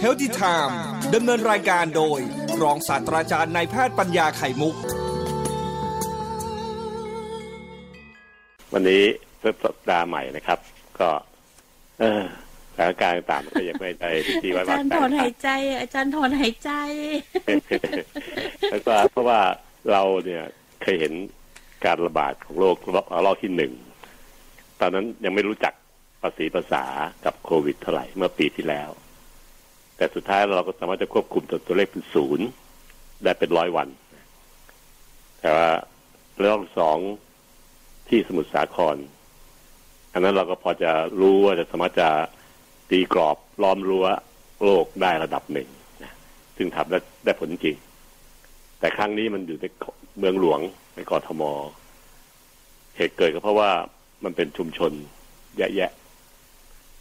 เฮลติไทม์ดำเนินรายการโดย รองศาสตราจารย์นายแพทย์ปัญญาไข่มุก วันนี้เพิ่มสัปดาห์ใหม่นะครับ ก็เออสถานการณ์ต่างๆมันก็ยังไม่ได้ที่ไว้อาวาจางรย์ใจถอนหายใจ อาจารย์ถอนหายใจ แล้วก็เพราะว่าเราเนี่ยเคยเห็นการระบาดของโรครอบที่หนึ่ง ตอนนั้นยังไม่รู้จัก ภาษีภาษากับโควิดเท่าไหร่เมื่อปีที่แล้ว แต่สุดท้ายเราก็สามารถจะควบคุมตัวตัวเลขเป็นศูนย์ได้เป็นร้อยวัน แต่ว่าเรื่องสองที่สมุทรสาคร อันนั้นเราก็พอจะรู้ว่าจะสามารถจะตีกรอบล้อมรั้วโลกได้ระดับหนึ่งนะซึ่งทำได้ได้ผลจริง แต่ครั้งนี้มันอยู่ในเมืองหลวงในกรทม เหตุเกิดก็เพราะว่ามันเป็นชุมชนแยะๆ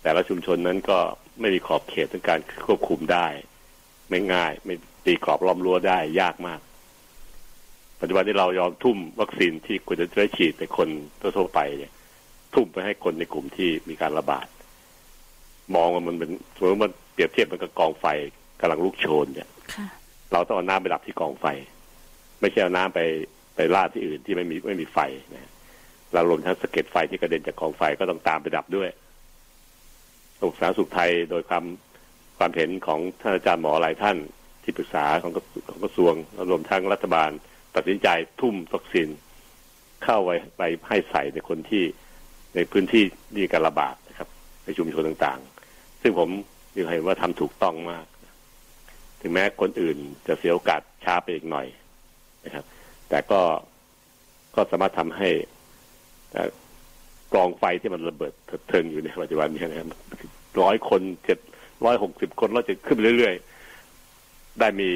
แต่ละชุมชนนั้นก็ไม่มีขอบเขตในการควบคุมได้ ไม่ง่าย ไม่ตีกรอบล้อมรั้วได้ยากมาก ปัจจุบันที่เรายอมทุ่มวัคซีนที่ควรจะได้ฉีดในคนทั่วๆไปเนี่ย ทุ่มไปให้คนในกลุ่มที่มีการระบาด มองว่ามันเป็นสมมติมันเปรียบเทียบมันกับกองไฟกำลังลุกโชนเนี่ยค่ะเราต้องเอาน้ำไปดับที่กองไฟ ไม่ใช่เอาน้ำไปไปลาดที่อื่นที่ไม่มีไม่มีไฟนะเรารวมทั้งสะเก็ดไฟที่กระเด็นจากกองไฟก็ต้องตามไปดับด้วย ระบบสารสุขไทยโดยความความเห็นของท่านอาจารย์หมอหลายท่านที่ปรึกษาของของกระทรวงรวมทั้งรัฐบาล ตัดสินใจทุ่มวัคซีนเข้าไว้ไปให้ใส่ในคนที่ในพื้นที่มีการระบาดนะครับ ในชุมชนต่างๆ ซึ่งผมมีความเห็นว่าทำถูกต้องมาก ถึงแม้คนอื่นจะเสียโอกาสช้าไปอีกหน่อยนะครับ แต่ก็ก็สามารถทำให้ กองไฟที่มันระเบิดเถิดเทิงอยู่ในปัจจุบันนี้นะครับร้อยคนเจ็ดร้อยหกสิบคนเราจะขึ้นเรื่อยๆ ได้มี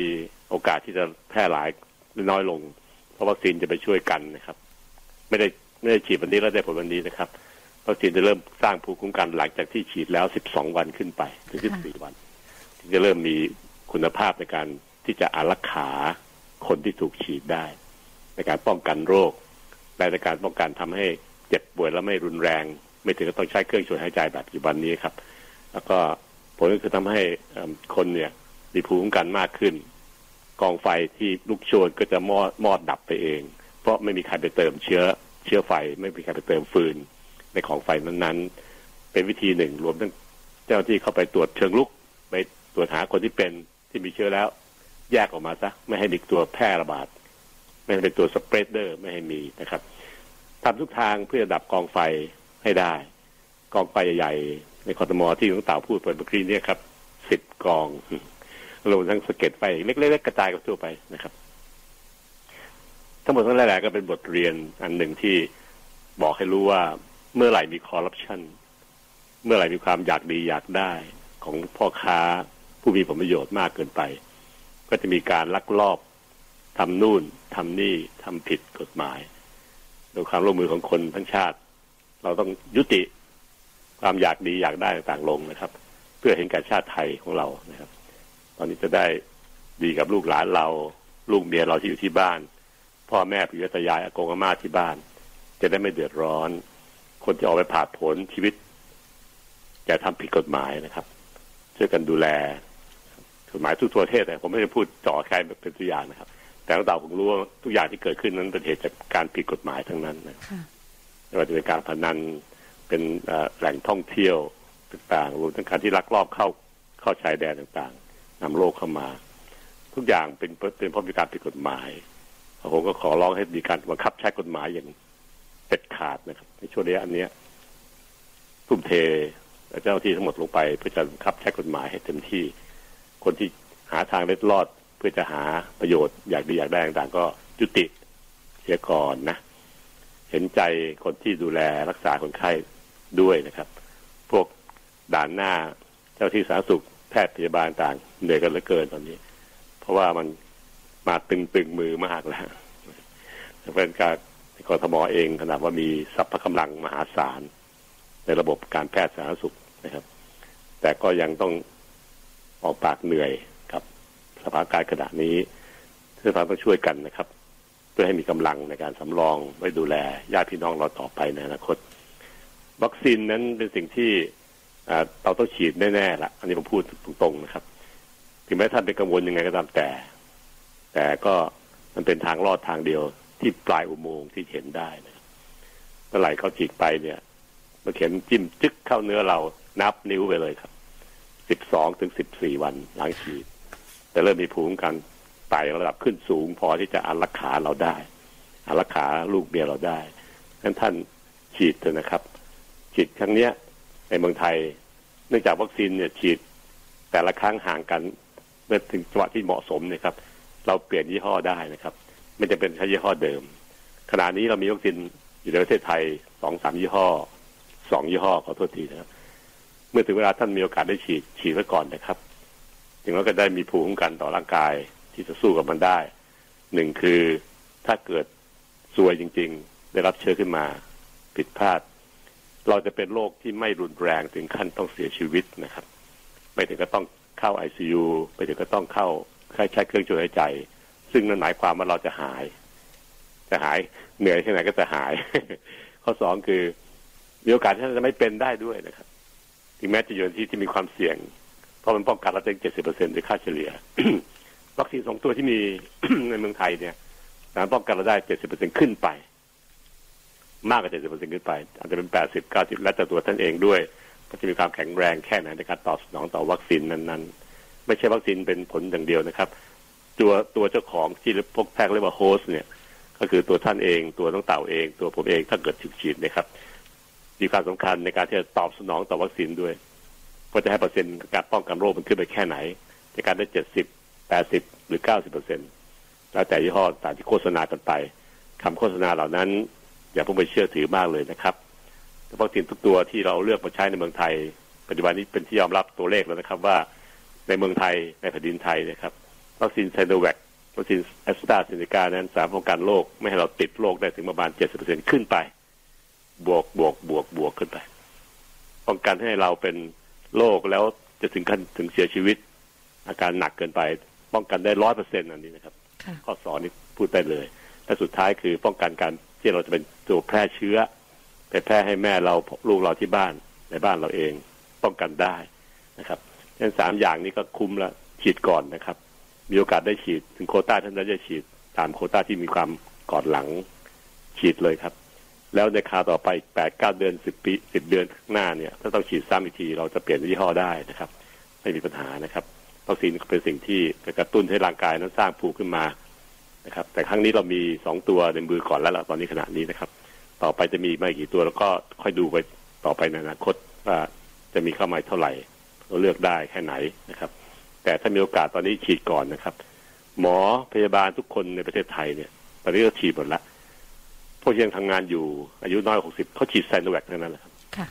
โอกาสที่จะแพร่หลายน้อยลง เพราะวัคซีนจะไปช่วยกันนะครับ ไม่ได้ไม่ได้ฉีดวันนี้แล้วได้ผลวันนี้นะครับวัคซีนจะเริ่มสร้างภูมิคุ้มกันหลังจากที่ฉีดแล้วสิบสองวันขึ้นไปถึงสิบสี่วันถึงจะเริ่มมีคุณภาพในการที่จะอารักขาคนที่ถูกฉีดได้ ในการป้องกันโรคและในการป้องกันทำให้ เจ็บป่วยแล้วไม่รุนแรง ไม่ถึงกับต้องใช้เครื่องช่วยหายใจแบบปัจจุบันนี้ครับ แล้วก็ผลก็คือทำให้คนเนี่ยมีภูมิคุ้มกันมากขึ้น กองไฟที่ลุกโชนก็จะมอดมอดดับไปเอง เพราะไม่มีใครไปเติมเชื้อเชื้อไฟ ไม่มีใครไปเติมฟืนในของไฟนั้นๆ เป็นวิธีหนึ่งรวมทั้งเจ้าหน้าที่เข้าไปตรวจเชิงลุกไปตรวจหาคนที่เป็นที่มีเชื้อแล้ว แยกออกมาซะไม่ให้มีตัวแพร่ระบาด ไม่ให้เป็นตัวสเปรดเดอร์ไม่ให้มีนะครับ ทำทุกทางเพื่อดับกองไฟให้ได้ กองไฟใหญ่ๆในคอตมอที่หลวงตาพูดไปเมื่อกี้เนี่ยครับสิบกองรวมทั้งสะเก็ดไฟเล็กๆกระจายกันทั่วไปนะครับ ทั้งหมดทั้งหลายก็เป็นบทเรียนอันหนึ่งที่บอกให้รู้ว่าเมื่อไหร่มีคอร์รัปชันเมื่อไหร่มีความอยากดีอยากได้ของพ่อค้าผู้มีผลประโยชน์มากเกินไป ก็จะมีการลักลอบทำนู่นทำนี่ทำผิดกฎหมาย โดยความร่วมมือของคนทั้งชาติ เราต้องยุติความอยากดีอยากได้ต่างๆลงนะครับ เพื่อเห็นแก่ชาติไทยของเรานะครับ ตอนนี้จะได้ดีกับลูกหลานเรา ลูกเมียเราที่อยู่ที่บ้าน พ่อแม่พี่ยตายายอากงอาม่าที่บ้าน จะได้ไม่เดือดร้อน คนที่ออกไปผ่าผลชีวิตอย่าทำผิดกฎหมายนะครับช่วยกันดูแลกฎหมายทุกทั่วประเทศแต่ผมไม่ได้พูดจ่อใครเป็นตัวอย่างนะครับ แต่ตั้งแต่ผมรู้ว่าทุกอย่างที่เกิดขึ้นนั้นเป็นเหตุจากการผิดกฎหมายทั้งนั้นนะค่ะไม่ว่าจะเป็นการพนันเป็นเอ่อแหล่งท่องเที่ยวต่างๆรวมทั้งการที่ลักลอบเข้าเข้าชายแดนต่างๆนำโรคเข้ามา ทุกอย่างเป็นเป็นเพราะมีการผิดกฎหมายผมก็ขอร้องให้มีการบังคับใช้กฎหมายอย่างเด็ดขาดนะครับ ในช่วงระยะอันเนี้ยทุ่มเทเจ้าหน้าที่ทั้งหมดลงไปเพื่อจะบังคับใช้กฎหมายให้เต็มที่ คนที่หาทางเล็ดลอดเพื่อจะหาประโยชน์อยากดีอยากได้ต่างๆก็ยุติเสียก่อนนะ เห็นใจคนที่ดูแลรักษาคนไข้ด้วยนะครับ พวกด่านหน้าเจ้าที่สาธารณสุขแพทย์พยาบาลต่างเหนื่อยกันเหลือเกินตอนนี้ เพราะว่ามันมาตึงตึงมือมากแล้วเป็นการกรทมเองขนาดว่ามีทรัพย์กำลังมหาศาล ในระบบการแพทย์สาธารณสุขนะครับ แต่ก็ยังต้องออกปากเหนื่อย สภาพการขณะนี้ที่เราต้องช่วยกันนะครับ เพื่อให้มีกำลังในการสำรองไว้ดูแลญาติพี่น้องเราต่อไปในอนาคต วัคซีนนั้นเป็นสิ่งที่เราต้องฉีดแน่ๆละอันนี้ผมพูดตรงๆนะครับ ถึงแม้ท่านเป็นกังวลยังไงก็ตามแต่ แต่ก็มันเป็นทางรอดทางเดียวที่ปลายอุโมงค์ที่เห็นได้นะเมื่อไหร่เขาฉีดไปเนี่ยมาเข็มจิ้มจึ๊กเข้าเนื้อเรานับนิ้วไปเลยครับ สิบสองถึงสิบสี่วันหลังฉีด แต่เริ่มมีภูมิคุ้มกันไต่ระดับขึ้นสูง พอที่จะอารักขาเราได้อารักขาลูกเมียเราได้งั้นท่านฉีดเถอะนะครับ ฉีดครั้งเนี้ยในเมืองไทย เนื่องจากวัคซีนเนี่ยฉีด แต่ละครั้งห่างกันเมื่อถึงจังหวะที่เหมาะสมเนี่ยครับ เราเปลี่ยนยี่ห้อได้นะครับ ไม่จำเป็นใช้ยี่ห้อเดิม ขณะนี้เรามีวัคซีนอยู่ในประเทศไทยสองสามยี่ห้อสองยี่ห้อขอโทษทีนะครับ เมื่อถึงเวลาท่านมีโอกาสได้ฉีดฉีดไว้ก่อนนะครับ ถึงแล้วก็ได้มีภูมิคุ้มกันต่อร่างกายที่จะสู้กับมันได้หนึ่งคือถ้าเกิดซวยจริง ๆ ได้รับเชื้อขึ้นมาผิดพลาด เราจะเป็นโรคที่ไม่รุนแรงถึงขั้นต้องเสียชีวิตนะครับ ไม่ถึงก็ต้องเข้าไอซียูไม่ถึงก็ต้องเข้าใช้เครื่องช่วยหายใจ ซึ่งนั่นหมายความว่าเราจะหาย จะหายเหนื่อยแค่ไหนก็จะหาย ข้อสองคือมีโอกาสที่จะไม่เป็นได้ด้วยนะครับ ถึงแม้จะอยู่ในที่ที่มีความเสี่ยง เพราะมันป้องกันเราได้เจ็ดสิบเปอร์เซ็นต์โดยค่าเฉลี่ย วัคซีนสองตัวที่มีในเมืองไทยเนี่ยสามารป้องกันเราได้เจ็ดสิบเปอร์เซ็นต์ขึ้นไป มากกว่าเจ็ดสิบเปอร์เซ็นต์ขึ้นไป อาจจะเป็นแปดสิบเก้าสิบและแต่ตัวท่านเองด้วยก็จะมีความแข็งแรงแค่ไหนในการตอบสนองต่อวัคซีนนั้นๆ ไม่ใช่วัคซีนเป็นผลอย่างเดียวนะครับ ตัวตัวเจ้าของที่พวกแพทย์เรียกว่าโฮสเนี่ย ก็คือตัวท่านเองตัวน้องเต่าเอง ตัวผมเองถ้าเกิดฉีดนะครับมีความสำคัญในการที่จะตอบสนองต่อวัคซีนด้วย ว่าจะให้เปอร์เซ็นต์การป้องกันโรคมันขึ้นไปแค่ไหน ในการได้เจ็ดสิบแปดสิบหรือเก้าสิบเปอร์เซ็นต์แล้วแต่ยี่ห้อต่างที่โฆษณากันไปคำโฆษณาเหล่านั้น อย่าเพิ่งไปเชื่อถือมากเลยนะครับแต่วัคซีนทุกตัวที่เราเลือกมาใช้ในเมืองไทย ปัจจุบันนี้เป็นที่ยอมรับตัวเลขแล้วนะครับว่าในเมืองไทยในแผ่นดินไทยนะครับวัคซีนไซโนแวควัคซีนแอสตราเซเนกานั้นสามารถป้องกันโรคไม่ให้เราติดโรคได้ถึงประมาณเจ็ดสิบเปอร์เซ็นขึ้นไป บวกบวกบวกบวกขึ้นไป ป้องกันให้เราเป็น โรคแล้วจะถึงขั้นถึงเสียชีวิต อาการหนักเกินไปป้องกันได้ร้อยเปอร์เซ็นต์อันนี้นะครับ ข้อสอนนี่พูดได้เลยและสุดท้ายคือป้องกันการที่เราจะเป็นตัวแพร่เชื้อไปแพร่ให้แม่เราลูกเราที่บ้านในบ้านเราเองป้องกันได้นะครับฉะนั้นสามอย่างนี้ก็คุ้มละฉีดก่อนนะครับ มีโอกาสได้ฉีดถึงโคต้าท่านจะฉีดตามโคต้าที่มีความก่อนหลังฉีดเลยครับ แล้วในคาต่อไปแปดเก้าเดือนสิบปีสิบเดือนข้างหน้าเนี่ย ถ้าต้องฉีดซ้ำอีกทีเราจะเปลี่ยนยี่ห้อได้นะครับ ไม่มีปัญหานะครับวัคซีนเป็นสิ่งที่กระตุ้นให้ร่างกายนั้นสร้างภูมิขึ้นมานะครับ แต่ครั้งนี้เรามีสองตัวในมือก่อนแล้วล่ะตอนนี้ขณะนี้นะครับ ต่อไปจะมีไม่กี่ตัวแล้วก็ค่อยดูไปต่อไปในอนาคตว่าจะมีเข้ามาเท่าไหร่ เราเลือกได้แค่ไหนนะครับ แต่ถ้ามีโอกาสตอนนี้ฉีดก่อนนะครับ หมอพยาบาลทุกคนในประเทศไทยเนี่ยตอนนี้ก็ฉีดหมดและ พวกที่ยังทำงานอยู่ อายุน้อยหกสิบเขาฉีดไซโนแวคทั้งนั้นแหละครับค่ะ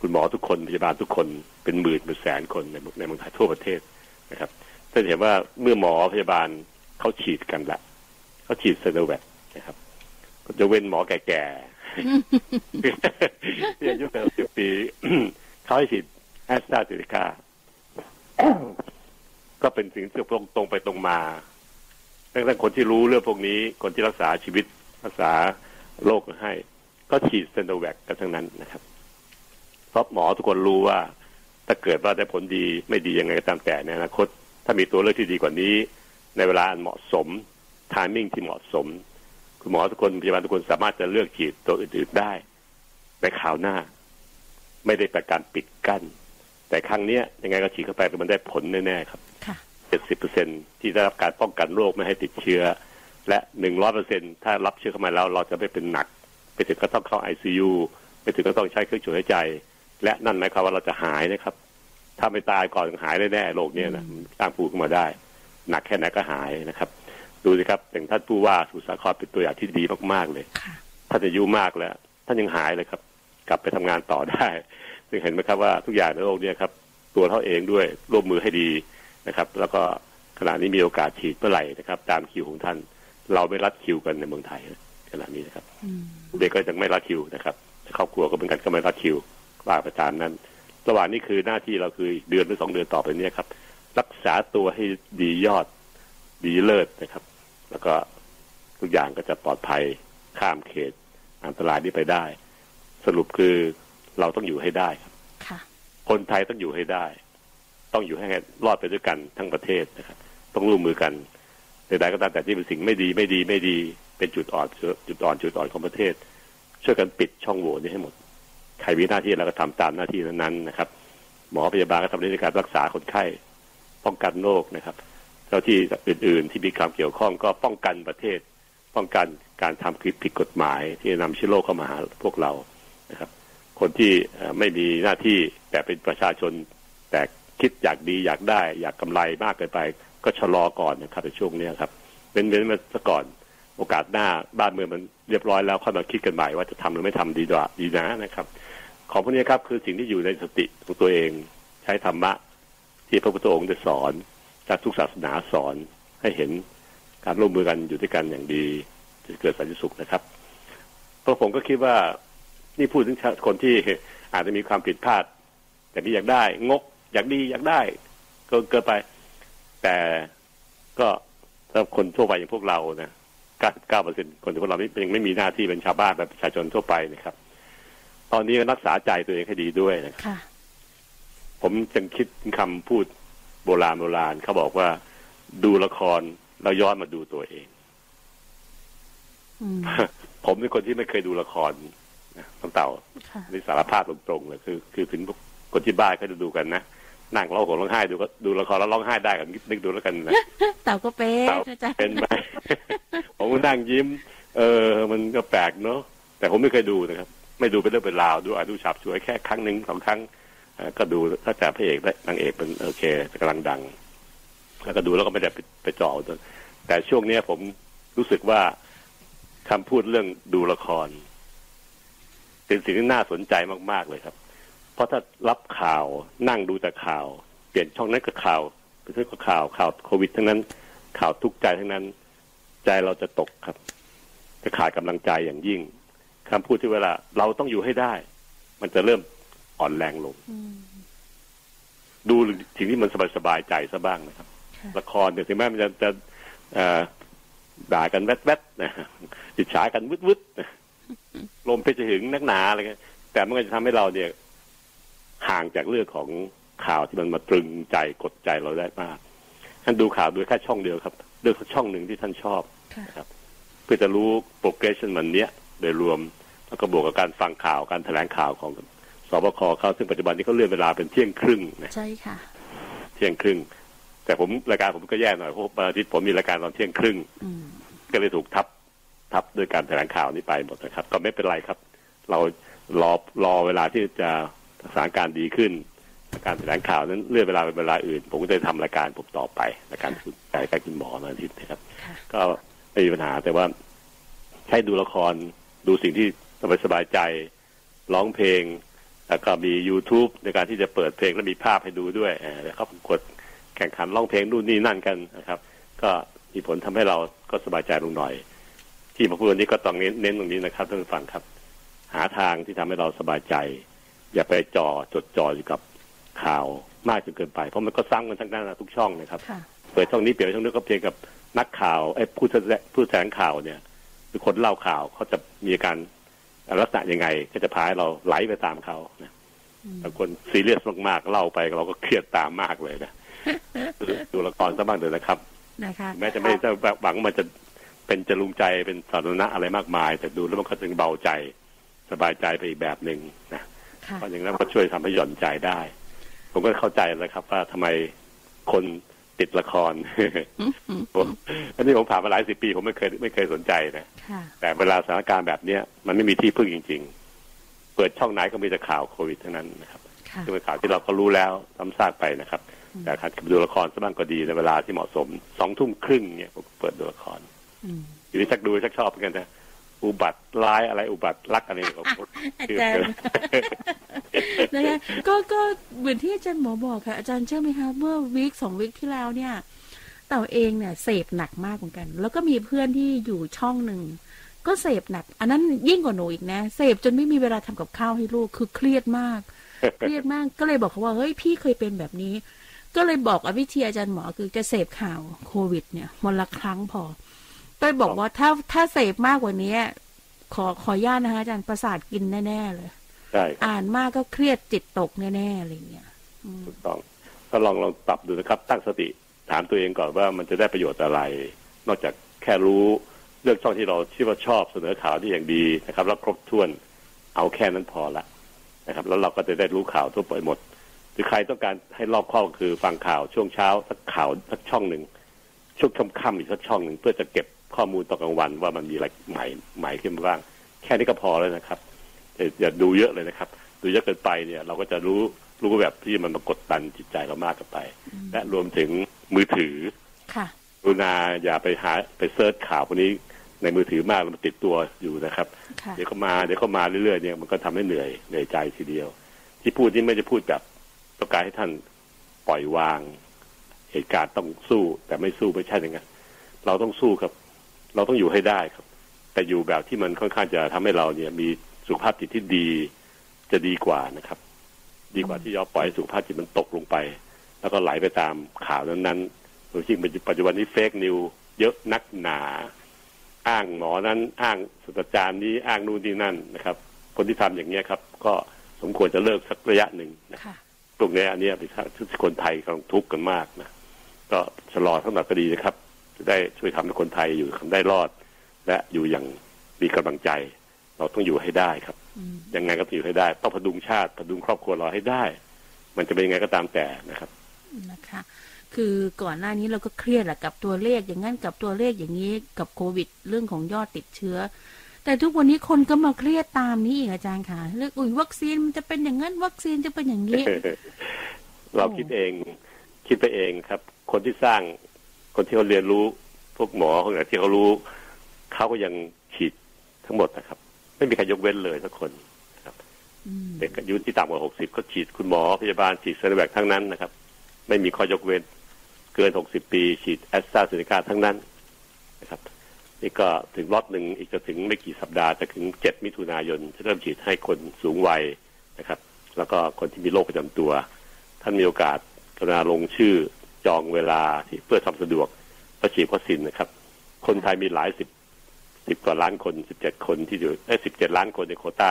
คุณหมอทุกคนพยาบาลทุกคนเป็นหมื่นเป็นแสนคนในในเมืองไทยทั่วประเทศนะครับท่านเห็นว่าเมื่อหมอพยาบาลเขาฉีดกันละเขาฉีดไซโนแวคนะครับก็จะเว้นหมอแก่ๆที่อายุแปดสิบปีเขาให้ฉีดแอสตราเซเนกาก็เป็นสิ่งที่ตรงตรงไปตรงมาดังนั้นคนที่รู้เรื่องพวกนี้ คนที่รักษาชีวิตรักษา โรคให้ ก็ฉีดเซนโดแวคกันทั้งนั้นนะครับ เพราะหมอทุกคนรู้ว่า ถ้าเกิดว่าได้ผลดีไม่ดียังไงก็ตามแต่ในอนาคต ถ้ามีตัวเลือกที่ดีกว่านี้ ในเวลาอันเหมาะสม timing ที่เหมาะสม คุณหมอทุกคนพยาบาลทุกคนสามารถจะเลือกฉีดตัวอื่นๆได้ในคราวหน้า ไม่ได้เป็นการปิดกั้น แต่ครั้งเนี้ยยังไงก็ฉีดเข้าไปมันได้ผลแน่ๆครับเจ็ดสิบเปอร์เซ็นที่ได้รับการป้องกันโรคไม่ให้ติดเชื้อ และหนึ่งร้อยเปอร์เซ็นถ้ารับเชื้อเข้ามาแล้ว เราจะไม่เป็นหนัก ไปถึงก็ต้องเข้าไอซียูไปถึงก็ต้องใช้เครื่องช่วยหายใจ และนั่นหมายความว่าเราจะหายนะครับ ถ้าไม่ตายก่อนหายแน่ๆโรคเนี้ยนะสร้างภูมิขึ้นมาได้ หนักแค่ไหนก็หายนะครับ ดูสิครับอย่างท่านผู้ว่าสุสาครเป็นตัวอย่างที่ดีมากๆเลยค่ะท่านอายุมากแล้ว ท่านยังหายเลยครับ กลับไปทำงานต่อได้ซึ่งเห็นไหมครับว่าทุกอย่างในโลกเนี้ครับ ตัวเขาเองด้วยร่วมมือให้ดีนะครับ แล้วก็ขณะนี้มีโอกาสฉีดเมื่อไหร่นะครับ ตามคิวของท่าน เราไม่รัดคิวกันในเมืองไทยนะขณะนี้นะครับอืมเด็กก็ยังไม่รัดคิวนะครับครอบครัวก็เป็นกันก็ไม่รัดคิวว่าไปตามนั้น ระหว่างนี้คือหน้าที่เราคือเดือนหรือสองเดือนต่อไปเนี้ครับ รักษาตัวให้ดียอดดีเลิศนะครับ แล้วก็ทุกอย่างก็จะปลอดภัยข้ามเขตอันตรายนี้ไปได้ สรุปคือเราต้องอยู่ให้ได้ครับค่ะคนไทยต้องอยู่ให้ได้ ต้องอยู่ให้รอดไปด้วยกันทั้งประเทศนะครับ ต้องร่วมมือกัน ใดๆก็ตามแต่ที่เป็นสิ่งไม่ดีไม่ดีไม่ดี เป็นจุดอ่อนจุดอ่อนจุดอ่อนของประเทศ ช่วยกันปิดช่องโหว่นี้ให้หมด ใครมีหน้าที่แล้วก็ทำตามหน้าที่นั้นๆนะครับ หมอพยาบาลก็ทำในการรักษาคนไข้ป้องกันโรคนะครับเจ้าที่อื่น ๆ ที่มีความเกี่ยวข้องก็ป้องกันประเทศ ป้องกันการทำผิดกฎหมาย ที่นำเชื้อโรคเข้ามาหาพวกเรานะครับ คนที่ไม่มีหน้าที่แต่เป็นประชาชนแต่คิดอยากดีอยากได้ อยากกำไรมากเกินไป ก็ชะลอก่อนนะครับในช่วงนี้ครับเป็นเว้นมาซะก่อนโอกาสหน้าบ้านเมืองมันเรียบร้อยแล้วค่อยมาคิดกันใหม่ว่าจะทำหรือไม่ทำดีกว่าดีนะนะครับ ของพวกนี้ครับคือสิ่งที่อยู่ในสติของตัวเอง ใช้ธรรมะ ที่พระพุทธองค์ได้สอนจากทุกศาสนาสอนให้เห็นการร่วมมือกันอยู่ด้วยกันอย่างดีจะเกิดสันติสุขนะครับเพราะผมก็คิดว่านี่พูดถึงคนที่อาจจะมีความผิดพลาดอย่างนี้อยากได้ งกอยากดีอยากได้ก็เกินไป แต่ก็ถ้าคนทั่วไปอย่างพวกเรานะเก้าเก้าเปอร์เซ็นคนที่พวกเรายังไม่มีหน้าที่เป็นชาวบ้านแบบประชาชนทั่วไปนะครับ ตอนนี้รักษาใจตัวเองให้ดีด้วยนะครับผมจึงคิดคำพูดโบราณโบราณเขาบอกว่า ดูละครแล้วย้อนมาดูตัวเองผมเป็นคนที่ไม่เคยดูละครต้องเต่าในสารภาพตรงๆเลยคือ คือถึงคนที่บ้านก็จะดูกันนะ นั่งร้องห่มร้องไห้ดูก็ดูละครแล้วร้องไห้ได้กันนึกดูแล้วกันนะเต่าก็เป็นเป็นไหมผมก็นั่งยิ้ม เออ มันก็แปลกเนาะแต่ผมไม่เคยดูนะครับ ไม่ดูเป็นเรื่องเป็นราวดูอาดูฉับช่วยแค่ครั้งหนึ่งสองครั้งก็ดูถ้าแต่พระเอกและนางเอกเป็นโอเคกำลังดัง แล้วก็ดูแล้วก็ไม่ได้ไปไปจ่อแต่ช่วงเนี้ยผมรู้สึกว่าคำพูดเรื่องดูละครเป็นสิ่งที่น่าสนใจมาก ๆ เลยครับ เพราะถ้ารับข่าวนั่งดูแต่ข่าว เปลี่ยนช่องนั้นก็ข่าวเป็นเรื่องข่าวข่าวโควิดทั้งนั้น ข่าวทุกข์ใจทั้งนั้น ใจเราจะตกครับ จะขาดกำลังใจอย่างยิ่งคำพูดที่เวลาเราต้องอยู่ให้ได้ มันจะเริ่มอ่อนแรงลง ดูสิ่งที่มันสบายๆใจซะบ้างนะครับ ละครเนี่ยถึงแม้มันจะจะด่ากันแวดๆนะอิจฉากันวึดๆลมเพชรหึงนักหนาอะไรเงี้ยแต่มันก็จะทำให้เราเนี่ย ห่างจากเรื่องของข่าวที่มันมาตรึงใจกดใจเราได้มาก ท่านดูข่าวดูแค่ช่องเดียวครับเลือกช่องหนึ่งที่ท่านชอบนะครับ เพื่อจะรู้โปรเกรสชันมันเนี้ยโดยรวมแล้วก็บวกกับการฟังข่าวการแถลงข่าวของสบคเขาซึ่งปัจจุบันนี้เขาเลื่อนเวลาเป็นเที่ยงครึ่งนะใช่ค่ะ เที่ยงครึ่ง แต่ผมรายการผมก็แย่หน่อยเพราะวันอาทิตย์ผมมีรายการตอนเที่ยงครึ่งก็เลยถูกทับทับด้วยการแถลงข่าวนี้ไปหมดนะครับ ก็ไม่เป็นไรครับ เรารอรอเวลาที่จะ สถานการณ์ดีขึ้น การแถลงข่าวนั้นเลื่อนเวลาเป็นเวลาอื่น ผมก็จะทำรายการผมต่อไปรายการคุณรายการคุณหมอมาอาทิตย์นะครับ ก็ไม่มีปัญหาแต่ว่าใช้ดูละครดูสิ่งที่สบายสบายใจร้องเพลง แล้วก็มี YouTube ในการที่จะเปิดเพลงและมีภาพให้ดูด้วยแล้วเขากดแข่งขันร้องเพลงนู่นนี่นั่นกันนะครับ ก็มีผลทำให้เราก็สบายใจลงหน่อย ที่มาพูดวันนี้ก็ต้องเน้นเน้นตรงนี้นะครับท่านผู้ฟังครับ หาทางที่ทำให้เราสบายใจ อย่าไปจ่อจดจ่ออยู่กับข่าวมากจนเกินไป เพราะมันก็ซ้ำกันทั้งนั้นทุกช่องนะครับเปิดช่องนี้เปลี่ยนช่องนี้ก็เพียงกับนักข่าวไอ้ผู้แสดงผู้แสดงข่าวเนี่ยคือคนเล่าข่าวเขาจะมีการลักษณะยังไง ก็จะพาให้เราไหลไปตามเขานะบางคนซีเรียสมากๆเล่าไปเราก็เครียดตามมากเลยนะดูละครซะบ้างเถอะนะครับนะคะแม้จะไม่จะหวังมันจะเป็นจะลุงใจเป็นสาธารณะอะไรมากมาย แต่ดูแล้วมันก็จึงเบาใจ สบายใจไปอีกแบบหนึ่งนะ เพราะอย่างนั้นก็ช่วยทำให้หย่อนใจได้ ผมก็เข้าใจแล้วครับ ว่าทำไมคนติดละครอันนี้ผมผ่านมาหลายสิบปี ผมไม่เคยไม่เคยสนใจนะแต่เวลาสถานการณ์แบบเนี้ยมันไม่มีที่พึ่งจริง ๆ เปิดช่องไหนก็มีแต่ข่าวโควิดเท่านั้นนะครับซึ่งเป็นข่าวที่เราก็รู้แล้วซ้ำซากไปนะครับ แต่การดูละครสักบ้างก็ดีในเวลาที่เหมาะสมสองทุ่มครึ่งเนี่ยผมเปิดดูละครอยู่ที่ชักดูชักชอบเหมือนกันนะ อุบัติร้ายอะไรอุบัติรักอะไรของอาจารย์นะคะก็ก็เหมือนที่อาจารย์หมอบอกค่ะ อาจารย์เชื่อไหมคะเมื่อวีคสองวีคที่แล้วเนี่ยเต่าเองเนี่ยเสพหนักมากเหมือนกัน แล้วก็มีเพื่อนที่อยู่ช่องหนึ่งก็เสพหนัก อันนั้นยิ่งกว่าหนูอีกนะเสพจนไม่มีเวลาทำกับข้าวให้ลูกคือเครียดมาก เครียดมากก็เลยบอกเขาว่าเฮ้ยพี่เคยเป็นแบบนี้ ก็เลยบอกอวิทยาอาจารย์หมอคือจะเสพข่าวโควิดเนี่ยวันละครั้งพอ ไปบอกว่าถ้าถ้าเสพมากกว่านี้ขอขอญาตนะคะอาจารย์ประสาทกินแน่ ๆ เลยใช่ครับอ่านมากก็เครียดจิตตกแน่ๆอะไรเงี้ยอืมถูกต้องก็ลองลองปรับดูนะครับ ตั้งสติถามตัวเองก่อนว่ามันจะได้ประโยชน์อะไร นอกจากแค่รู้เลือกช่องที่เราที่ว่าชอบเสนอข่าวที่อย่างดีนะครับ แล้วครบถ้วนเอาแค่นั้นพอละนะครับ แล้วเราก็จะได้รู้ข่าวทั่วไปหมด หรือใครต้องการให้รอบคอบก็คือฟังข่าวช่วงเช้าสักข่าวสักช่องหนึ่งช่วงค่ำๆอีกสักช่องหนึ่งเพื่อจะเก็บ ข้อมูลตอนกลางวันว่ามันมีอะไรใหม่ใหม่ขึ้นมาบ้าง แค่นี้ก็พอแล้วนะครับแต่อย่าดูเยอะเลยนะครับ ดูเยอะเกินไปเนี่ย เราก็จะรู้รู้แบบที่มันมากดดันจิตใจเรามากเกินไป และรวมถึงมือถือค่ะกรุณาอย่าไปหาไปเซิร์ชข่าวพวกนี้ในมือถือมากแล้วมันติดตัวอยู่นะครับค่ะเดี๋ยวก็มาเดี๋ยวก็มาเรื่อยๆเนี่ยมันก็ทำให้เหนื่อยเหนื่อยใจทีเดียว ที่พูดนี่ไม่จะพูดแบบต้องการให้ท่านปล่อยวาง เหตุการณ์ต้องสู้แต่ไม่สู้ไม่ใช่อย่างนั้นเราต้องสู้ครับ เราต้องอยู่ให้ได้ครับ แต่อยู่แบบที่มันค่อนข้างจะทำให้เราเนี่ยมีสุขภาพจิตที่ดีจะดีกว่านะครับ ดีกว่าที่ยอมปล่อยให้สุขภาพจิตมันตกลงไป แล้วก็ไหลไปตามข่าวนั้นๆโดยที่ปัจจุบันนี้เฟกนิวเยอะนักหนา อ้างหมอนั้นอ้างศาสตราจารย์นี้อ้างนู่นนี่นั่นนะครับ คนที่ทำอย่างเนี้ยครับ ก็สมควรจะเลิกสักระยะหนึ่งนะค่ะตรงเนี้ยอันเนี้ยเป็นทุกคนไทยกำลังทุกข์กันมากนะก็ชะลอทั้งหมดก็ดีนะครับ จะได้ช่วยทำให้คนไทยอยู่ทำได้รอด และอยู่อย่างมีกำลังใจ เราต้องอยู่ให้ได้ครับอืมยังไงก็ต้องอยู่ให้ได้ ต้องพดุงชาติพดุงครอบครัวเราให้ได้ มันจะเป็นยังไงก็ตามแต่นะครับนะคะ คือก่อนหน้านี้เราก็เครียดแหละกับตัวเลขอย่างนั้นกับตัวเลขอย่างนี้กับโควิด เรื่องของยอดติดเชื้อ แต่ทุกวันนี้คนก็มาเครียดตามนี้อีกอาจารย์ค่ะเรื่องอุ้ยวัคซีนมันจะเป็นอย่างนั้นวัคซีนจะเป็นอย่างนี้ เราคิดเองคิดไปเองครับ คนที่สร้าง คนที่เขาเรียนรู้พวกหมอคนไหนที่เขารู้เขาก็ยังฉีดทั้งหมดนะครับ ไม่มีใครยกเว้นเลยสักคนอืมเด็กอายุที่ต่ำกว่าหกสิบก็ฉีดคุณหมอพยาบาลฉีดเซโนแวคทั้งนั้นนะครับ ไม่มีข้อยกเว้น เกินหกสิบปี ฉีดแอสตราเซเนกาทั้งนั้นนะครับนี่ก็ถึงล็อตหนึ่งอีกจะถึงไม่กี่สัปดาห์จะถึงเจ็ดมิถุนายนจะเริ่มฉีดให้คนสูงวัยนะครับ แล้วก็คนที่มีโรคประจำตัว ท่านมีโอกาสกรุณาลงชื่อจองเวลาที่เพื่อทำสะดวก ก็ฉีดวัคซีนนะครับ คนไทยมีหลายสิบสิบกว่าล้านคนสิบเจ็ดคนที่อยู่เอ้สิบเจ็ดล้านคนในโควต้า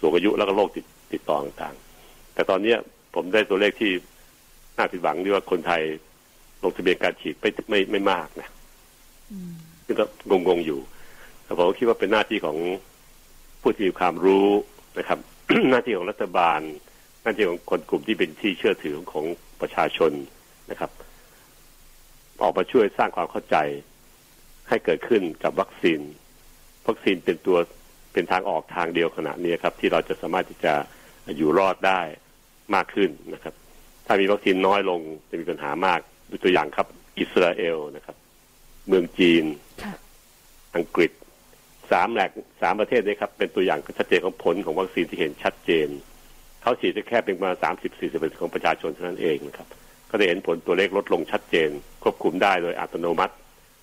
สูงอายุแล้วก็โรคติดติดต่อต่างๆ แต่ตอนเนี้ยผมได้ตัวเลขที่น่าผิดหวังที่ว่าคนไทยลงทะเบียนการฉีดไม่ไม่ไม่มากนะอืมซึ่งก็งงๆอยู่แต่ผมก็คิดว่าเป็นหน้าที่ของผู้ที่มีความรู้นะครับ หน้าที่ของรัฐบาล หน้าที่ของคนกลุ่มที่เป็นที่เชื่อถือของประชาชนนะครับ ออกมาช่วยสร้างความเข้าใจให้เกิดขึ้นกับวัคซีน วัคซีนเป็นตัวเป็นทางออกทางเดียวขณะนี้ครับ ที่เราจะสามารถที่จะอยู่รอดได้มากขึ้นนะครับ ถ้ามีวัคซีนน้อยลงจะมีปัญหามากดูตัวอย่างครับ อิสราเอลนะครับ เมืองจีนค่ะอังกฤษสามแหลกสามประเทศนี้ครับ เป็นตัวอย่างชัดเจนของผลของวัคซีนที่เห็นชัดเจน เขาฉีดแค่เป็นประมาณสามสิบสี่สิบของประชาชนเท่านั้นเองนะครับ ก็ได้เห็นผลตัวเลขลดลงชัดเจน ควบคุมได้โดยอัตโนมัติ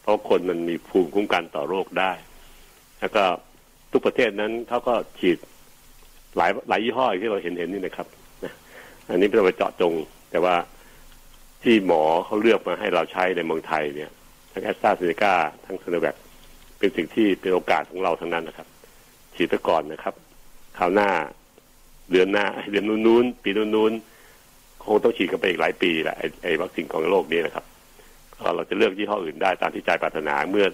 เพราะคนมันมีภูมิคุ้มกันต่อโรคได้ แล้วก็ทุกประเทศนั้นเขาก็ฉีดหลายหลายยี่ห้อที่เราเห็นเห็นนี่นะครับอันนี้เป็นไปเจาะจง แต่ว่าที่หมอเขาเลือกมาให้เราใช้ในเมืองไทยเนี่ย ทั้งแอสตราเซเนกาทั้งซโนแวคเป็นสิ่งที่เป็นโอกาสของเราทั้งนั้นนะครับ ฉีดไปก่อนนะครับคราวหน้าเดือนหน้าเดือนนู้นๆปีนู้นๆ คงต้องฉีดกันไปอีกหลายปีแหละไอ้ไอ้วัคซีนของโลกนี้นะครับก็เราจะเลือกยี่ห้ออื่นได้ตามที่ใจปรารถนาเมื่อ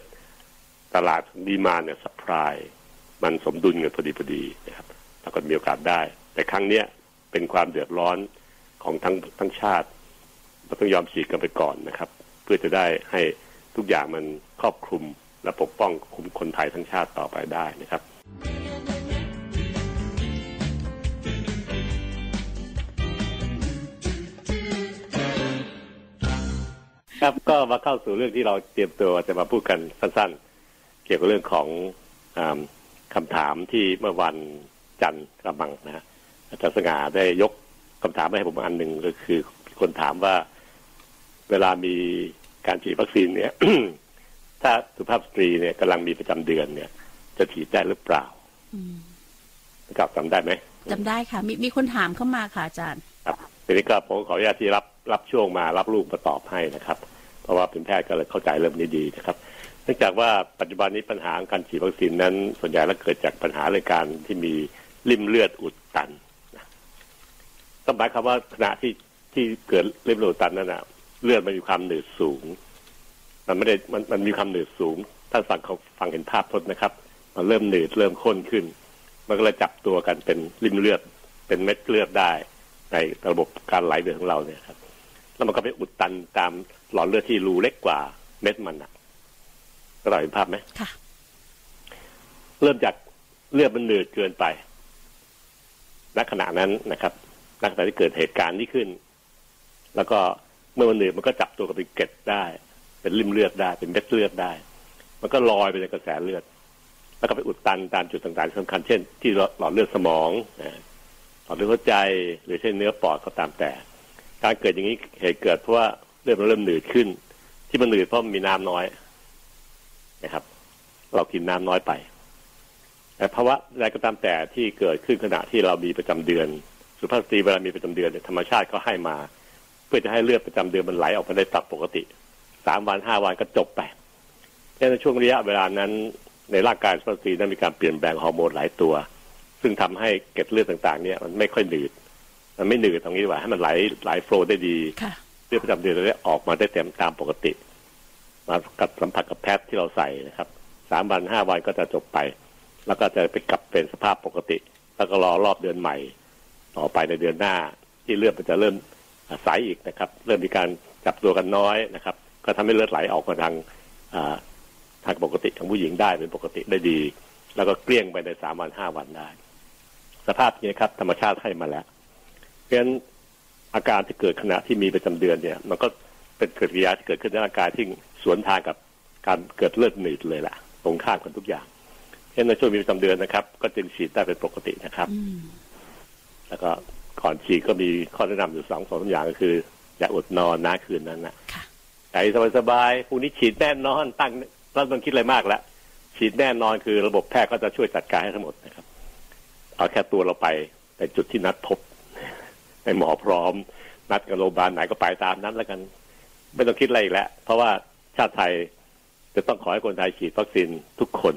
ตลาดดีมานเนี่ยสปายมันสมดุลกันพอดีพอดีนะครับแล้วก็มีโอกาสได้ แต่ครั้งเนี้ยเป็นความเดือดร้อนของทั้งทั้งชาติเราต้องยอมฉีดกันไปก่อนนะครับ เพื่อจะได้ให้ทุกอย่างมันครอบคลุมและปกป้องคุมคนไทยทั้งชาติต่อไปได้นะครับ ครับ ก็มาเข้าสู่เรื่องที่เราเตรียมตัวจะมาพูดกันสั้นๆ เกี่ยวกับเรื่องของอาคำถามที่เมื่อวันจันทร์กระมังนะฮะอาจารย์สง่าได้ยกคำถามมาให้ผมอันหนึ่งก็คือคนถามว่าเวลามีการฉีดวัคซีนเนี่ย ถ้าสุภาพสตรีเนี่ยกำลังมีประจำเดือนเนี่ย จะฉีดได้หรือเปล่าอืมกับจำได้ไหมจำได้ค่ะ มีมีคนถามเข้ามาค่ะอาจารย์ ครับทีนี้ก็ผมขออนุญาตที่รับรับช่วงมารับลูกมาตอบให้นะครับ เพราะว่าเป็นแพทย์ก็เลยเข้าใจเรื่องนี้ดีนะครับ เนื่องจากว่าปัจจุบันนี้ปัญหาการฉีดวัคซีนนั้น ส่วนใหญ่แล้วเกิดจากปัญหาเรื่องการที่มีริมเลือดอุดตันต้องหมายความว่าขณะที่ที่เกิดริมเลือดอุดตันนั่นนะเลือดมันมีความหนืดสูง มันไม่ได้มันมันมีความหนืดสูงท่านฟังเขาฟังเห็นภาพทดนะครับ มันเริ่มหนืดเริ่มข้นขึ้น มันก็เลยจับตัวกันเป็นริมเลือด เป็นเม็ดเลือดได้ ในระบบการไหลเวียนของเราเนี่ยครับ แล้วมันก็ไปอุดตันตามหลอดเลือดที่รูเล็กกว่าเม็ดมันอะก็เราเห็นภาพไหมค่ะ เริ่มจากเลือดมันหนืดเกินไปณขณะนั้นนะครับณขณะที่เกิดเหตุการณ์นี้ขึ้น แล้วก็เมื่อมันหนืดมันก็จับตัวกับเป็นเกล็ดได้ เป็นริมเลือดได้ เป็นเม็ดเลือดได้ มันก็ลอยไปในกระแสเลือด แล้วก็ไปอุดตันตามจุดต่างๆที่สำคัญ เช่น ที่หลอดเลือดสมองนะหลอดเลือดหัวใจ หรือเช่นเนื้อปอดก็ตามแต่ การเกิดอย่างนี้เหตุเกิดเพราะว่าเลือดมันเริ่มหนืดขึ้น ที่มันหนืดเพราะมันมีน้ำน้อยนะครับ เรากินน้ำน้อยไป แต่ภาวะอะไรก็ตามแต่ที่เกิดขึ้นขณะที่เรามีประจำเดือน สุภาพสตรีเวลามีประจำเดือนธรรมชาติก็ให้มา เพื่อจะให้เลือดประจำเดือนมันไหลออกมาได้ตามปกติสามวันห้าวันก็จบไปในช่วงระยะเวลานั้น ในร่างกายสุภาพสตรีนั้นมีการเปลี่ยนแปลงฮอร์โมนหลายตัว ซึ่งทำให้เกล็ดเลือดต่างๆ เนี่ยมันไม่ค่อยหนืด มันไม่หนืดตรงนี้ดีกว่าให้มันไหลไหลโฟลว์ได้ดีค่ะเลือดประจำเดือนเราได้ออกมาได้เต็มตามปกติ มากับสัมผัสกับแพทย์ที่เราใส่นะครับสามวันห้าวันก็จะจบไป แล้วก็จะไปกลับเป็นสภาพปกติ แล้วก็รอรอบเดือนใหม่ ต่อไปในเดือนหน้า ที่เลือดมันจะเริ่มใสอีกนะครับ เริ่มมีการจับตัวกันน้อยนะครับ ก็ทำให้เลือดไหลออกมาทางอ่าทางปกติของผู้หญิงได้เป็นปกติได้ดี แล้วก็เกลี้ยงไปในสามวันห้าวันได้ สภาพนี้ครับ ธรรมชาติให้มาแล้ว เพราะฉะนั้นอาการที่เกิดขณะที่มีประจำเดือนเนี่ย มันก็เป็นเกิดกิริยาที่เกิดขึ้นในร่างกายที่สวนทางกับการเกิดเลือดหนืดเลยล่ะ ตรงข้ามกันทุกอย่างเช่นในช่วงมีประจำเดือนนะครับ ก็จึงฉีดได้เป็นปกตินะครับอืมแล้วก็ก่อนฉีดก็มีข้อแนะนำอยู่สองสองสามอย่างก็คือ อย่าอดนอนนะคืนนั้นนะค่ะใจสบายๆพรุ่งนี้ฉีดแน่นอนตั้งเราต้องคิดอะไรมากแล้วฉีดแน่นอนคือระบบแพทย์ก็จะช่วยจัดการให้ทั้งหมดนะครับ เอาแค่ตัวเราไปในจุดที่นัดพบ ให้หมอพร้อม นัดกับโรงพยาบาลไหนก็ไปตามนั้นแล้วกัน ไม่ต้องคิดอะไรอีกแล้ว เพราะว่าชาติไทยจะต้องขอให้คนไทยฉีดวัคซีนทุกคน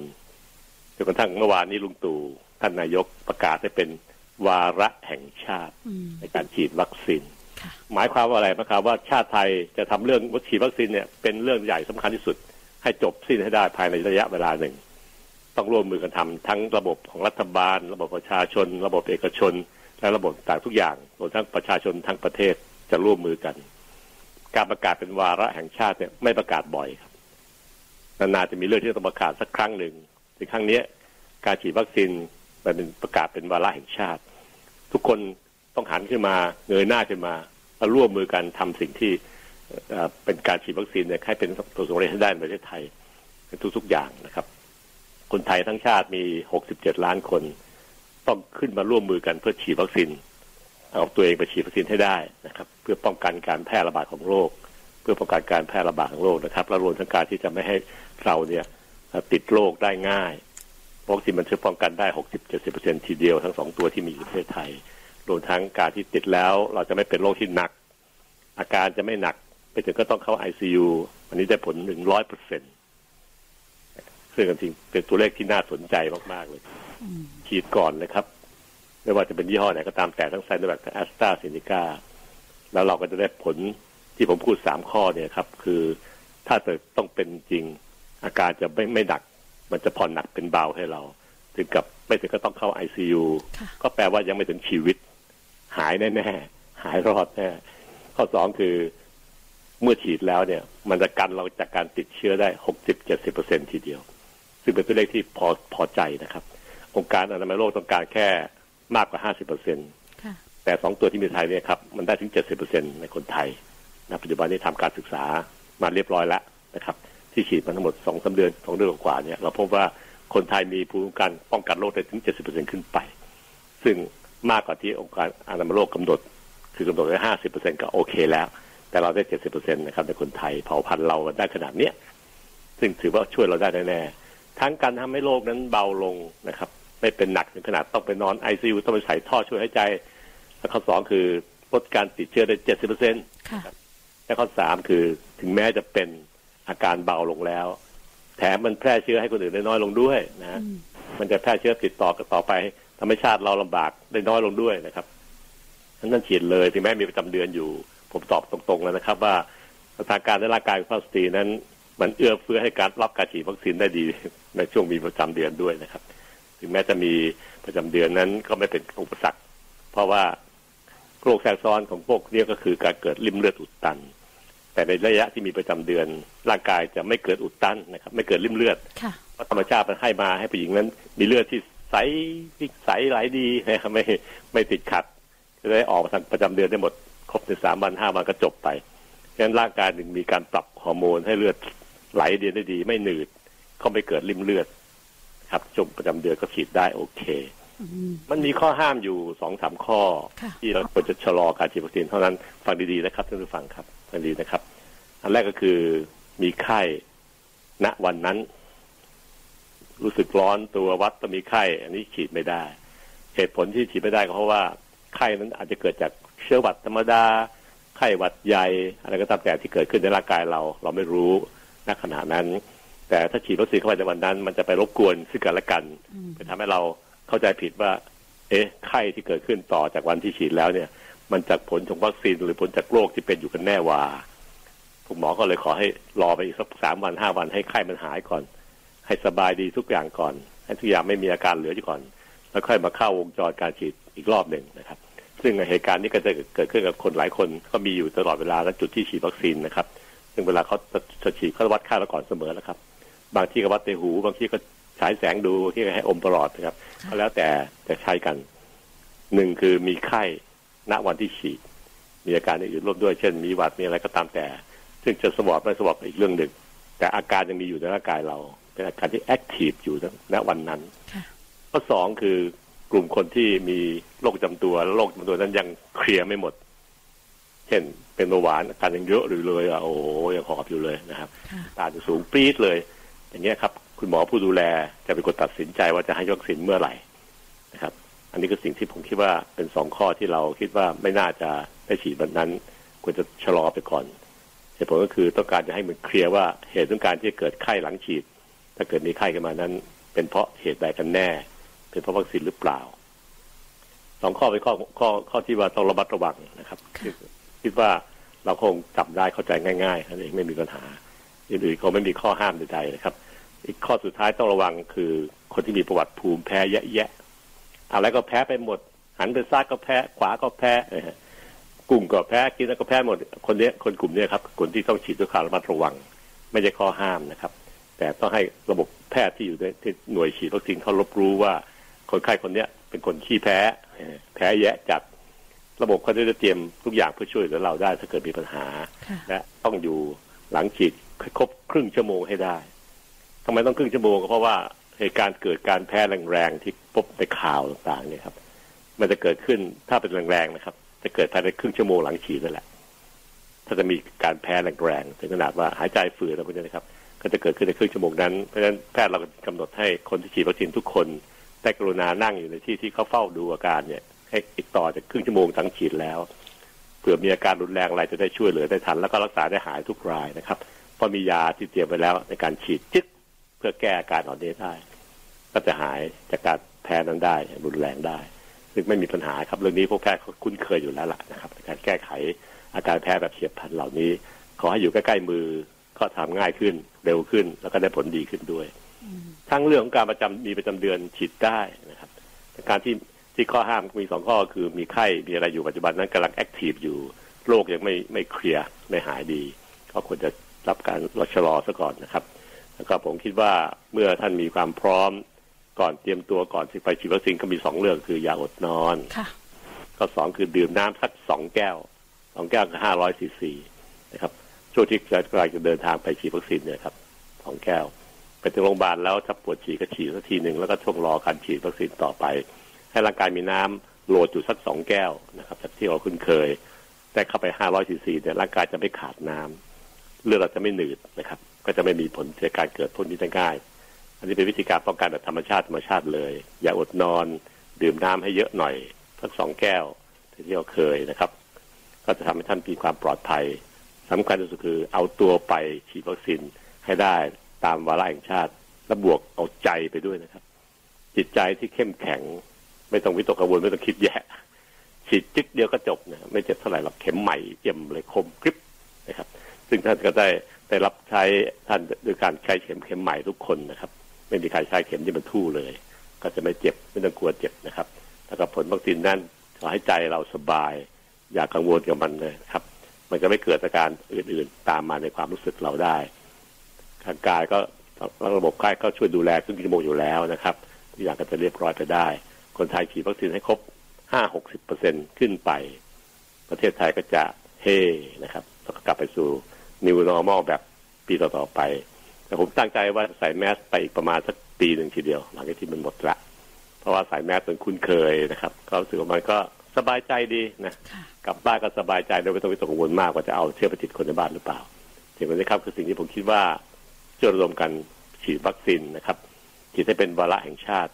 จนกระทั่งเมื่อวานนี้ลุงตู่ท่านนายกประกาศให้เป็นวาระแห่งชาติอืมในการฉีดวัคซีนค่ะหมายความว่าอะไรนะครับว่าชาติไทยจะทำเรื่องวัคซีนวัคซีนเนี่ยเป็นเรื่องใหญ่สำคัญที่สุด ให้จบสิ้นให้ได้ภายในระยะเวลาหนึ่ง ต้องร่วมมือกันทำทั้งระบบของรัฐบาล ระบบประชาชน ระบบเอกชน และระบบต่างทุกอย่างรวมทั้งประชาชนทั้งประเทศจะร่วมมือกัน การประกาศเป็นวาระแห่งชาติเนี่ยไม่ประกาศบ่อยครับนานๆจะมีเรื่องที่ต้องประกาศสักครั้งหนึ่งในครั้งนี้การฉีดวัคซีนมันเป็นประกาศเป็นวาระแห่งชาติ ทุกคนต้องหันขึ้นมาเงยหน้าขึ้นมาแล้วร่วมมือกันทำสิ่งที่เป็นการฉีดวัคซีนเนี่ยให้เป็นตัวสำเร็จให้ได้ในประเทศไทยทุกๆอย่างนะครับ คนไทยทั้งชาติมี 67 ล้านคน ต้องขึ้นมาร่วมมือกันเพื่อฉีดวัคซีน เอาตัวเองไปฉีดวัคซีนให้ได้นะครับ เพื่อป้องกันการแพร่ระบาดของโรค เพื่อป้องกันการแพร่ระบาดของโรคนะครับและรวมทั้งการที่จะไม่ให้เราเนี่ยติดโรคได้ง่ายวัคซีนมันช่วยป้องกันได้60-70%ทีเดียวทั้งสองตัวที่มีอยู่ในประเทศไทย รวมทั้งการที่ติดแล้ว เราจะไม่เป็นโรคที่หนัก อาการจะไม่หนักไปถึงก็ต้องเข้า ICU อันนี้ได้ผลถึงร้อยเปอร์เซ็นต์ซึ่งจริงเป็นตัวเลขที่น่าสนใจมาก ๆ เลย ฉีดก่อนเลยครับ ไม่ว่าจะเป็นยี่ห้อไหนก็ตามแต่ทั้งไซโนแวคทั้งแอสตราเซเนกาแล้วเราก็จะได้ผลที่ผมพูดสามข้อเนี่ยครับ คือถ้าจะต้องเป็นจริง อาการจะไม่ไม่หนัก มันจะผ่อนหนักเป็นเบาให้เรา ถึงกับไม่ถึงก็ต้องเข้าไอซียูค่ะก็แปลว่ายังไม่ถึงชีวิต หายแน่ๆ หายรอดแน่ข้อสองคือเมื่อฉีดแล้วเนี่ย มันจะกันเราจากการติดเชื้อได้หกสิบเจ็ดสิบเปอร์เซ็นทีเดียว ซึ่งเป็นตัวเลขที่พอพอใจนะครับ องค์การอนามัยโลกต้องการแค่มากกว่าห้าสิบเปอร์เซ็นค่ะแต่สองตัวที่มีไทยเนี่ยครับมันได้ถึงเจ็ดสิบเปอร์เซ็นในคนไทยนะปัจจุบันนี้ทำการศึกษามาเรียบร้อยแล้วนะครับ ที่ฉีดมาทั้งหมดสองสาเดือนสองเดือนกว่าเนี่ยเราพบว่าคนไทยมีภูมิคุ้มกันป้องกันโรคได้ถึงเจ็ดสิบเปอร์เซ็นขึ้นไป ซึ่งมากกว่าที่องค์การอนามัยโลกกำหนด คือกำหนดไว้ห้าสิบเปอร์เซ็นก็โอเคแล้ว แต่เราได้เจ็ดสิบเปอร์เซ็นนะครับในคนไทยเผ่าพันธุ์เราได้ขนาดเนี้ยซึ่งถือว่าช่วยเราได้แน่ๆทั้งการทำให้โรคนั้นเบาลงนะครับ ไม่เป็นหนักถึงขนาดต้องไปนอนไอซียูต้องไปใส่ท่อช่วยหายใจ และข้อสองคือลดการติดเชื้อได้เจ็ดสิบเปอร์เซ็นค่ะและข้อสามคือถึงแม้จะเป็นอาการเบาลงแล้ว แถมมันแพร่เชื้อให้คนอื่นได้น้อยลงด้วยนะอืมมันจะแพร่เชื้อติดต่อกันต่อไปธรรมชาติเราลำบากได้น้อยลงด้วยนะครับทั้งนั้นฉีดเลยถึงแม้มีประจำเดือนอยู่ ผมตอบตรงๆแล้วนะครับ ว่าสถานการณ์ในร่างกายของสตรีนั้น มันเอื้อเฟื้อให้การรับการฉีดวัคซีนได้ดีในช่วงมีประจำเดือนด้วยนะครับ ถึงแม้จะมีประจำเดือนนั้นก็ไม่เป็นอุปสรรค เพราะว่าโรคแทรกซ้อนของพวกนี้ก็คือการเกิดริ่มเลือดอุดตัน แต่ในระยะที่มีประจำเดือน ร่างกายจะไม่เกิดอุดตันนะครับ ไม่เกิดริ่มเลือดค่ะเพราะธรรมชาติมันให้มาให้ผู้หญิงนั้น มีเลือดที่ใสใสไหลดีนะครับไม่ไม่ติดขัดจะได้ออกมาทางประจำเดือนได้หมดครบในสามวันห้าวันก็จบไปฉะนั้นร่างกายหนึ่งมีการปรับฮอร์โมนให้เลือดไหลเดียนได้ดี ไม่หนืดก็ไม่เกิดริ่มเลือด ครับจมประจำเดือนก็ฉีดได้โอเคอืมมันมีข้อห้ามอยู่สองสามข้อค่ะที่เราควรจะชะลอการฉีดวัคซีนเท่านั้นฟังดีๆนะครับท่านผู้ฟังครับฟังดีนะครับ อันแรกก็คือมีไข้ณวันนั้น รู้สึกร้อนตัววัดต้องมีไข้ อันนี้ฉีดไม่ได้ เหตุผลที่ฉีดไม่ได้ก็เพราะว่าไข้นั้นอาจจะเกิดจากเชื้อหวัดธรรมดาไข้หวัดใหญ่อะไรก็ตามแต่ที่เกิดขึ้นในร่างกายเรา เราไม่รู้ณขณะนั้น แต่ถ้าฉีดวัคซีนเข้าไปในวันนั้น มันจะไปรบกวนซึ่งกันและกันอืมไปทำให้เราเข้าใจผิดว่า เอ๊ะไข้ที่เกิดขึ้นต่อจากวันที่ฉีดแล้วเนี่ย มันจากผลของวัคซีนหรือผลจากโรคที่เป็นอยู่กันแน่ว่าคุณหมอก็เลยขอให้รอไปอีกสักสามวันห้าวันให้ไข้มันหายก่อน ให้สบายดีทุกอย่างก่อน ให้ทุกอย่างไม่มีอาการเหลืออยู่ก่อน แล้วค่อยมาเข้าวงจรการฉีดอีกรอบหนึ่งนะครับ ซึ่งเหตุการณ์นี้ก็จะเกิดขึ้นกับคนหลายคนก็มีอยู่ตลอดเวลาและจุดที่ฉีดวัคซีนนะครับ ซึ่งเวลาเขาจะฉีดเขาวัดค่าเราก่อนเสมอแล้วครับ บางที่ก็วัดในหู บางที่ก็ฉายแสงดูบางที่ก็ให้อมประหลอดนะครับก็แล้วแต่จะใช้กันหนึ่งคือมีไข้ณวันที่ฉีดมีอาการอื่นร่วมด้วยเช่น มีหวัดมีอะไรก็ตามแต่ ซึ่งจะสวอปไม่สวอปอีกเรื่องหนึ่ง แต่อาการยังมีอยู่ในร่างกายเรา เป็นอาการที่แอคทีฟอยู่ณวันนั้นค่ะข้อสองคือกลุ่มคนที่มีโรคประจำตัวและโรคประจำตัวนั้นยังเคลียร์ไม่หมด เช่น เป็นเบาหวานอาการยังเยอะอยู่เลยอะโอ้โหยังหอบอยู่เลยนะครับค่ะตาจะสูงปรี๊ดเลย อย่างเงี้ยครับ คุณหมอผู้ดูแลจะเป็นคนตัดสินใจว่าจะให้วัคซีนเมื่อไหร่นะครับ อันนี้ก็สิ่งที่ผมคิดว่าเป็นสองข้อที่เราคิดว่าไม่น่าจะได้ฉีดแบบนั้น ควรจะชะลอไปก่อนเหตุผลก็คือต้องการจะให้มันเคลียร์ว่าเหตุของการที่เกิดไข้หลังฉีด ถ้าเกิดมีไข้ขึ้นมานั้น เป็นเพราะเหตุใดกันแน่ เป็นเพราะวัคซีนหรือเปล่าสองข้อเป็นข้อข้อข้อที่ว่าต้องระมัดระวังนะครับค่ะคิดว่าเราคงจับได้เข้าใจง่ายๆนั่นเองไม่มีปัญหาอื่นๆคงไม่มีข้อห้ามใดๆนะครับ อีกข้อสุดท้ายต้องระวังคือคนที่มีประวัติภูมิแพ้เยอะแยะอะไรก็แพ้ไปหมด หันไปซ้ายก็แพ้ ขวาก็แพ้นะฮะกุ้งก็แพ้กินแล้วก็แพ้หมด คนเนี้ยคนกลุ่มเนี้ยครับ คนที่ต้องฉีดด้วยความระมัดระวัง ไม่ใช่ข้อห้ามนะครับ แต่ต้องให้ระบบแพทย์ที่อยู่ในที่หน่วยฉีดวัคซีนเขารับรู้ว่า คนไข้คนเนี้ยเป็นคนขี้แพ้เอ่อแพ้แยะจัด ระบบเขาจะเตรียมทุกอย่างเพื่อช่วยเหลือเราได้ถ้าเกิดมีปัญหาค่ะและต้องอยู่หลังฉีดครบครึ่งชั่วโมงให้ได้ ทำไมต้องครึ่งชั่วโมงก็เพราะว่าเหตุการณ์เกิดการแพ้แรงๆที่พบในข่าวต่างๆเนี่ยครับ มันจะเกิดขึ้นถ้าเป็นแรงๆนะครับ จะเกิดภายในครึ่งชั่วโมงหลังฉีดนั่นแหละ ถ้าจะมีการแพ้แรงๆถึงขนาดว่าหายใจฝืดอะไรพวกนี้นะครับ ก็จะเกิดขึ้นในครึ่งชั่วโมงนั้นเพราะฉะนั้นแพทย์เราก็กำหนดให้คนที่ฉีดวัคซีนทุกคนได้กรุณานั่งอยู่ในที่ที่เขาเฝ้าดูอาการเนี่ย ให้อีกต่อจากครึ่งชั่วโมงทั้งฉีดแล้วเผื่อมีอาการรุนแรงอะไรจะได้ช่วยเหลือได้ทันแล้วก็รักษาได้หายทุกรายนะครับเพราะมียาที่เตรียมไว้แล้วในการฉีดจึ๊ก เพื่อแก้อาการอ่อนนี้ได้ ก็จะหายจากการแพ้นั้นได้รุนแรงได้ซึ่งไม่มีปัญหาครับเรื่องนี้พวกแพทย์คุ้นเคยอยู่แล้วล่ะนะครับในการแก้ไขอาการแพ้แบบเฉียบพลันเหล่านี้ ขอให้อยู่ใกล้ๆมือก็ทำง่ายขึ้นเร็วขึ้น แล้วก็ได้ผลดีขึ้นด้วย ทั้งเรื่องของการประจำมีประจำเดือนฉีดได้นะครับการที่ที่ข้อห้ามมีสองข้อคือมีไข้มีอะไรอยู่ปัจจุบันนั้นกำลังแอคทีฟอยู่โรคยังไม่ไม่เคลียร์ไม่หายดี ก็ควรจะรับการรชะลอซะก่อนนะครับ แล้วก็ผมคิดว่าเมื่อท่านมีความพร้อมก่อนเตรียมตัวก่อนที่ไปฉีดวัคซีนก็มีสองเรื่องคืออย่าอดนอนค่ะก็สองคือดื่มน้ำสักสองแก้วสองแก้วคือห้าร้อยซีซีนะครับช่วงที่จะกำลังจะเดินทางไปฉีดวัคซีนเนี่ยครับสองแก้ว ไปถึงโรงพยาบาลแล้วถ้าปวดฉี่ก็ฉีดสักทีหนึ่งแล้วก็ช่วงรอการฉีดวัคซีนต่อไป ให้ร่างกายมีน้ำโหลดอยู่สักสองแก้วนะครับจากที่เราคุ้นเคย แต่เข้าไปห้าร้อยซีซีเนี่ยร่างกายจะไม่ขาดน้ำเลือดเราจะไม่หนืดนะครับ ก็จะไม่มีผลเสียการเกิดพวกนี้ได้ง่าย อันนี้เป็นวิธีการป้องกันแบบธรรมชาติธรรมชาติเลย อย่าอดนอน ดื่มน้ำให้เยอะหน่อยสักสองแก้วที่เราเคยนะครับ ก็จะทำให้ท่านมีความปลอดภัยสำคัญที่สุดคือเอาตัวไปฉีดวัคซีนให้ได้ตามวาระแห่งชาติและบวกเอาใจไปด้วยนะครับ จิตใจที่เข้มแข็ง ไม่ต้องวิตกกังวลไม่ต้องคิดแย่ฉีดจิ๊กเดียวก็จบนะไม่เจ็บเท่าไหร่หรอกเข็มใหม่เยี่ยมเลยคมกริบนะครับ ซึ่งท่านก็ได้ ได้รับใช้ท่านโดยการใช้เข็มเข็มใหม่ทุกคนนะครับ ไม่มีใครใช้เข็มที่มันทู่เลย ก็จะไม่เจ็บไม่ต้องกลัวเจ็บนะครับแล้วก็ผลวัคซีนนั้นขอให้ใจเราสบาย อย่ากังวลกับมันเลยครับ มันจะไม่เกิดอาการอื่นๆ ตามมาในความรู้สึกเราได้ทางกายก็ระบบค่ายก็ช่วยดูแลครึ่งชั่วโมงอยู่แล้วนะครับทุกอย่างก็จะเรียบร้อยไปได้ คนไทยฉีดวัคซีนให้ครบห้าหกสิบเปอร์เซ็นขึ้นไป ประเทศไทยก็จะเฮนะครับแล้วก็กลับไปสู่ new normal แบบปีต่อๆไป แต่ผมตั้งใจว่าใส่แมสไปอีกประมาณสักปีหนึ่งทีเดียว หลังจากที่มันหมดละ เพราะว่าใส่แมสจนคุ้นเคยนะครับ ก็รู้สึกว่ามันก็สบายใจดีนะค่ะกลับบ้านก็สบายใจโดยไม่ต้องวิตกกังวลมากว่าจะเอาเชื้อไปติดคนในบ้านหรือเปล่าสิ่งนี้ครับคือสิ่งที่ผมคิดว่าจะระดมกันฉีดวัคซีนนะครับฉีดให้เป็นวาระแห่งชาติ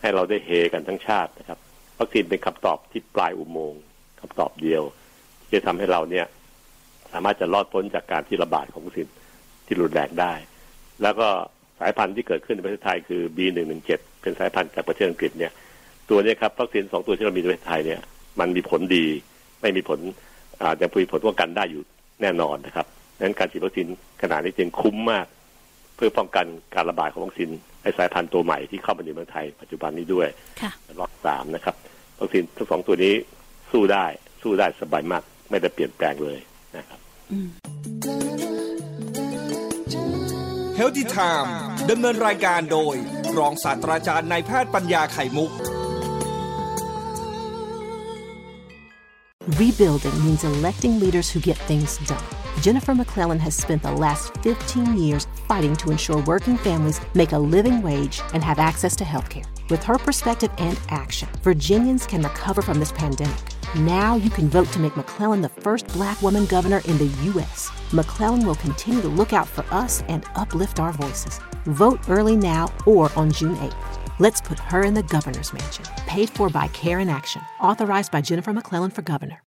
ให้เราได้เฮกันทั้งชาตินะครับ วัคซีนเป็นคำตอบที่ปลายอุโมงค์คำตอบเดียวที่จะทำให้เราเนี่ย สามารถจะรอดพ้นจากการที่ระบาดของวัคซีนที่รุนแรงได้ แล้วก็สายพันธุ์ที่เกิดขึ้นในประเทศไทยคือ B117 เป็นสายพันธุ์จากประเทศอังกฤษเนี่ย ตัวเนี้ครับวัคซีนสองตัวที่เรามีในประเทศไทยเนี่ย มันมีผลดี ไม่มีผลอ่าจะมีผลป้องกันได้อยู่แน่นอนนะครับดังนั้นการฉีดวัคซีนขนาดนี้จึงคุ้มมาก เพื่อป้องกันการระบาดของวัคซีนไอสายพันธุ์ตัวใหม่ที่เข้ามาในเมืองไทยปัจจุบันนี้ด้วยค่ะล็อกสามนะครับวัคซีนทั้งสองตัวนี้สู้ได้สู้ได้สบายมากไม่ได้เปลี่ยนแปลงเลยนะครับอืม เฮลติไทม์ดำเนินรายการโดย รองศาสตราจารย์นายแพทย์ปัญญาไข่มุก Rebuilding means electing leaders who get things done. Jennifer McClellan has spent the last 15 years fighting to ensure working families make a living wage and have access to health care. With her perspective and action, Virginians can recover from this pandemic. Now you can vote to make McClellan the first black woman governor in the U.S. McClellan will continue to look out for us and uplift our voices. Vote early now or on June 8th. Let's put her in the governor's mansion. Paid for by Care in Action. Authorized by Jennifer McClellan for governor.